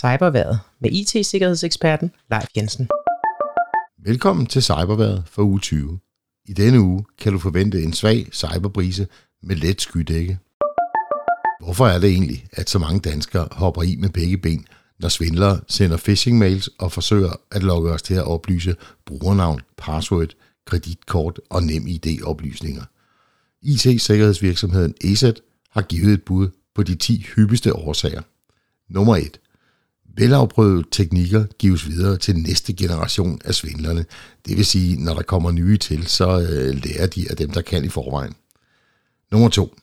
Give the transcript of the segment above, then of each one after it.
Cyberværet med IT-sikkerhedseksperten Leif Jensen. Velkommen til Cyberværet for uge 20. I denne uge kan du forvente en svag cyberbrise med let skydække. Hvorfor er det egentlig, at så mange danskere hopper i med begge ben, når svindlere sender phishing-mails og forsøger at logge os til at oplyse brugernavn, password, kreditkort og nem ID-oplysninger? IT-sikkerhedsvirksomheden ESET har givet et bud på de 10 hyppigste årsager. Nummer 1. Velafprøvede teknikker gives videre til næste generation af svindlerne. Det vil sige, når der kommer nye til, så øh, lærer de af dem, der kan i forvejen. Nummer 2.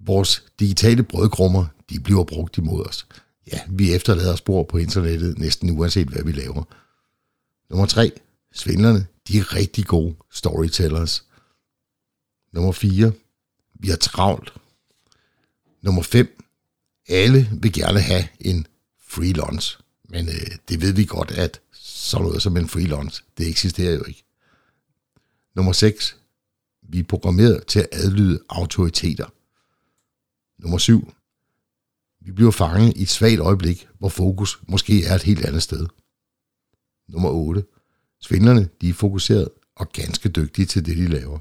Vores digitale brødkrummer, de bliver brugt imod os. Ja, vi efterlader spor på internettet næsten uanset hvad vi laver. Nummer 3. Svindlerne, de er rigtig gode storytellers. Nummer 4. Vi har travlt. Nummer 5. Alle vil gerne have en free lunch. Men øh, det ved vi godt, at sådan noget som en free lunch, det eksisterer jo ikke. Nummer 6. Vi er programmeret til at adlyde autoriteter. Nummer 7. Vi bliver fanget i et svagt øjeblik, hvor fokus måske er et helt andet sted. Nummer 8. Svindlerne de er fokuseret og ganske dygtige til det, de laver.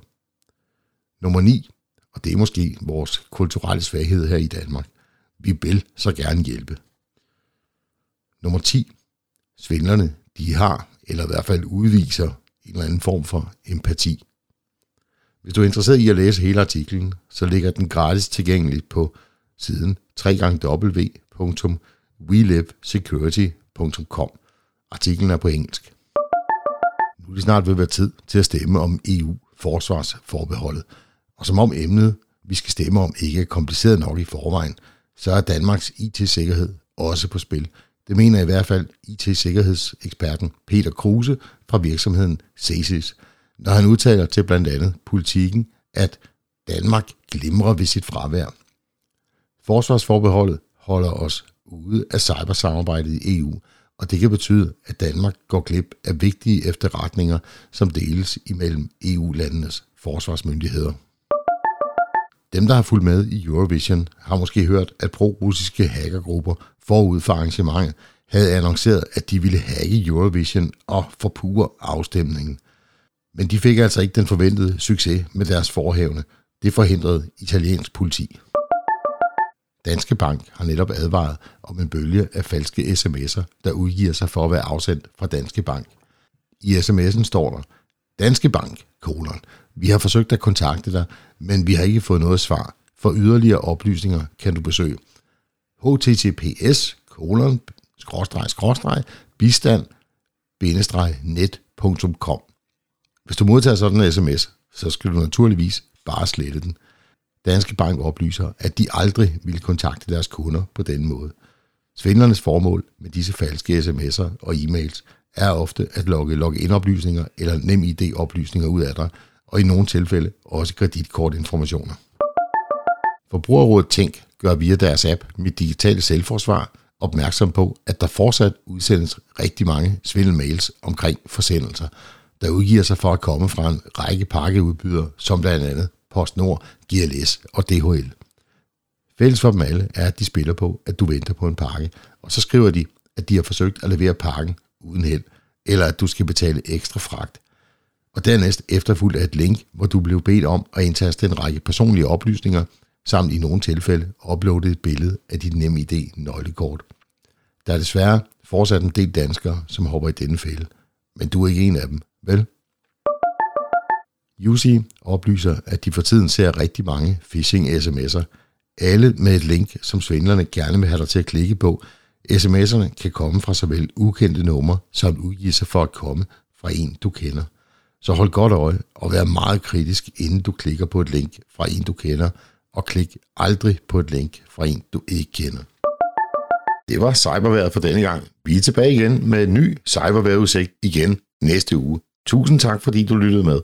Nummer 9. Og det er måske vores kulturelle svaghed her i Danmark. Vi vil så gerne hjælpe. Nummer 10. Svindlerne, de har, eller i hvert fald udviser, en eller anden form for empati. Hvis du er interesseret i at læse hele artiklen, så ligger den gratis tilgængeligt på siden www.welivesecurity.com. Artiklen er på engelsk. Nu er det snart ved at være tid til at stemme om EU-forsvarsforbeholdet. Og som om emnet, vi skal stemme om, ikke er kompliceret nok i forvejen, så er Danmarks IT-sikkerhed også på spil – det mener i hvert fald IT-sikkerhedseksperten Peter Kruse fra virksomheden CESIS, når han udtaler til blandt andet politikken, at Danmark glimrer ved sit fravær. Forsvarsforbeholdet holder os ude af cybersamarbejdet i EU, og det kan betyde, at Danmark går glip af vigtige efterretninger, som deles imellem EU-landenes forsvarsmyndigheder. Dem, der har fulgt med i Eurovision, har måske hørt, at pro-russiske hackergrupper forud for arrangementet havde annonceret, at de ville hacke Eurovision og forpure afstemningen. Men de fik altså ikke den forventede succes med deres forhævne. Det forhindrede italiensk politi. Danske Bank har netop advaret om en bølge af falske sms'er, der udgiver sig for at være afsendt fra Danske Bank. I sms'en står der, Danske Bank, kolon, vi har forsøgt at kontakte dig, men vi har ikke fået noget svar. For yderligere oplysninger kan du besøge https kolon skråstreg skråstreg bistand net.com. Hvis du modtager sådan en sms, så skal du naturligvis bare slette den. Danske Bank oplyser, at de aldrig vil kontakte deres kunder på den måde. Svindlernes formål med disse falske sms'er og e-mails er ofte at logge login-oplysninger eller nem ID-oplysninger ud af dig, og i nogle tilfælde også kreditkortinformationer. Forbrugerrådet Tænk gør via deres app Mit Digitale Selvforsvar opmærksom på, at der fortsat udsendes rigtig mange svindelmails omkring forsendelser, der udgiver sig for at komme fra en række pakkeudbydere, som blandt andet PostNord, GLS og DHL. Fælles for dem alle er, at de spiller på, at du venter på en pakke, og så skriver de, at de har forsøgt at levere pakken uden held, eller at du skal betale ekstra fragt, og dernæst efterfulgt af et link, hvor du blev bedt om at indtaste en række personlige oplysninger, samt i nogle tilfælde uploade et billede af dit NemID nøglekort. Der er desværre fortsat en del danskere, som hopper i denne fælde, men du er ikke en af dem, vel? UC oplyser, at de for tiden ser rigtig mange phishing-sms'er, alle med et link, som svindlerne gerne vil have dig til at klikke på. SMS'erne kan komme fra såvel ukendte numre, som udgiver sig for at komme fra en, du kender. Så hold godt øje og vær meget kritisk, inden du klikker på et link fra en, du kender, og klik aldrig på et link fra en, du ikke kender. Det var cyberværet for denne gang. Vi er tilbage igen med en ny cyberværetudsigt igen næste uge. Tusind tak, fordi du lyttede med.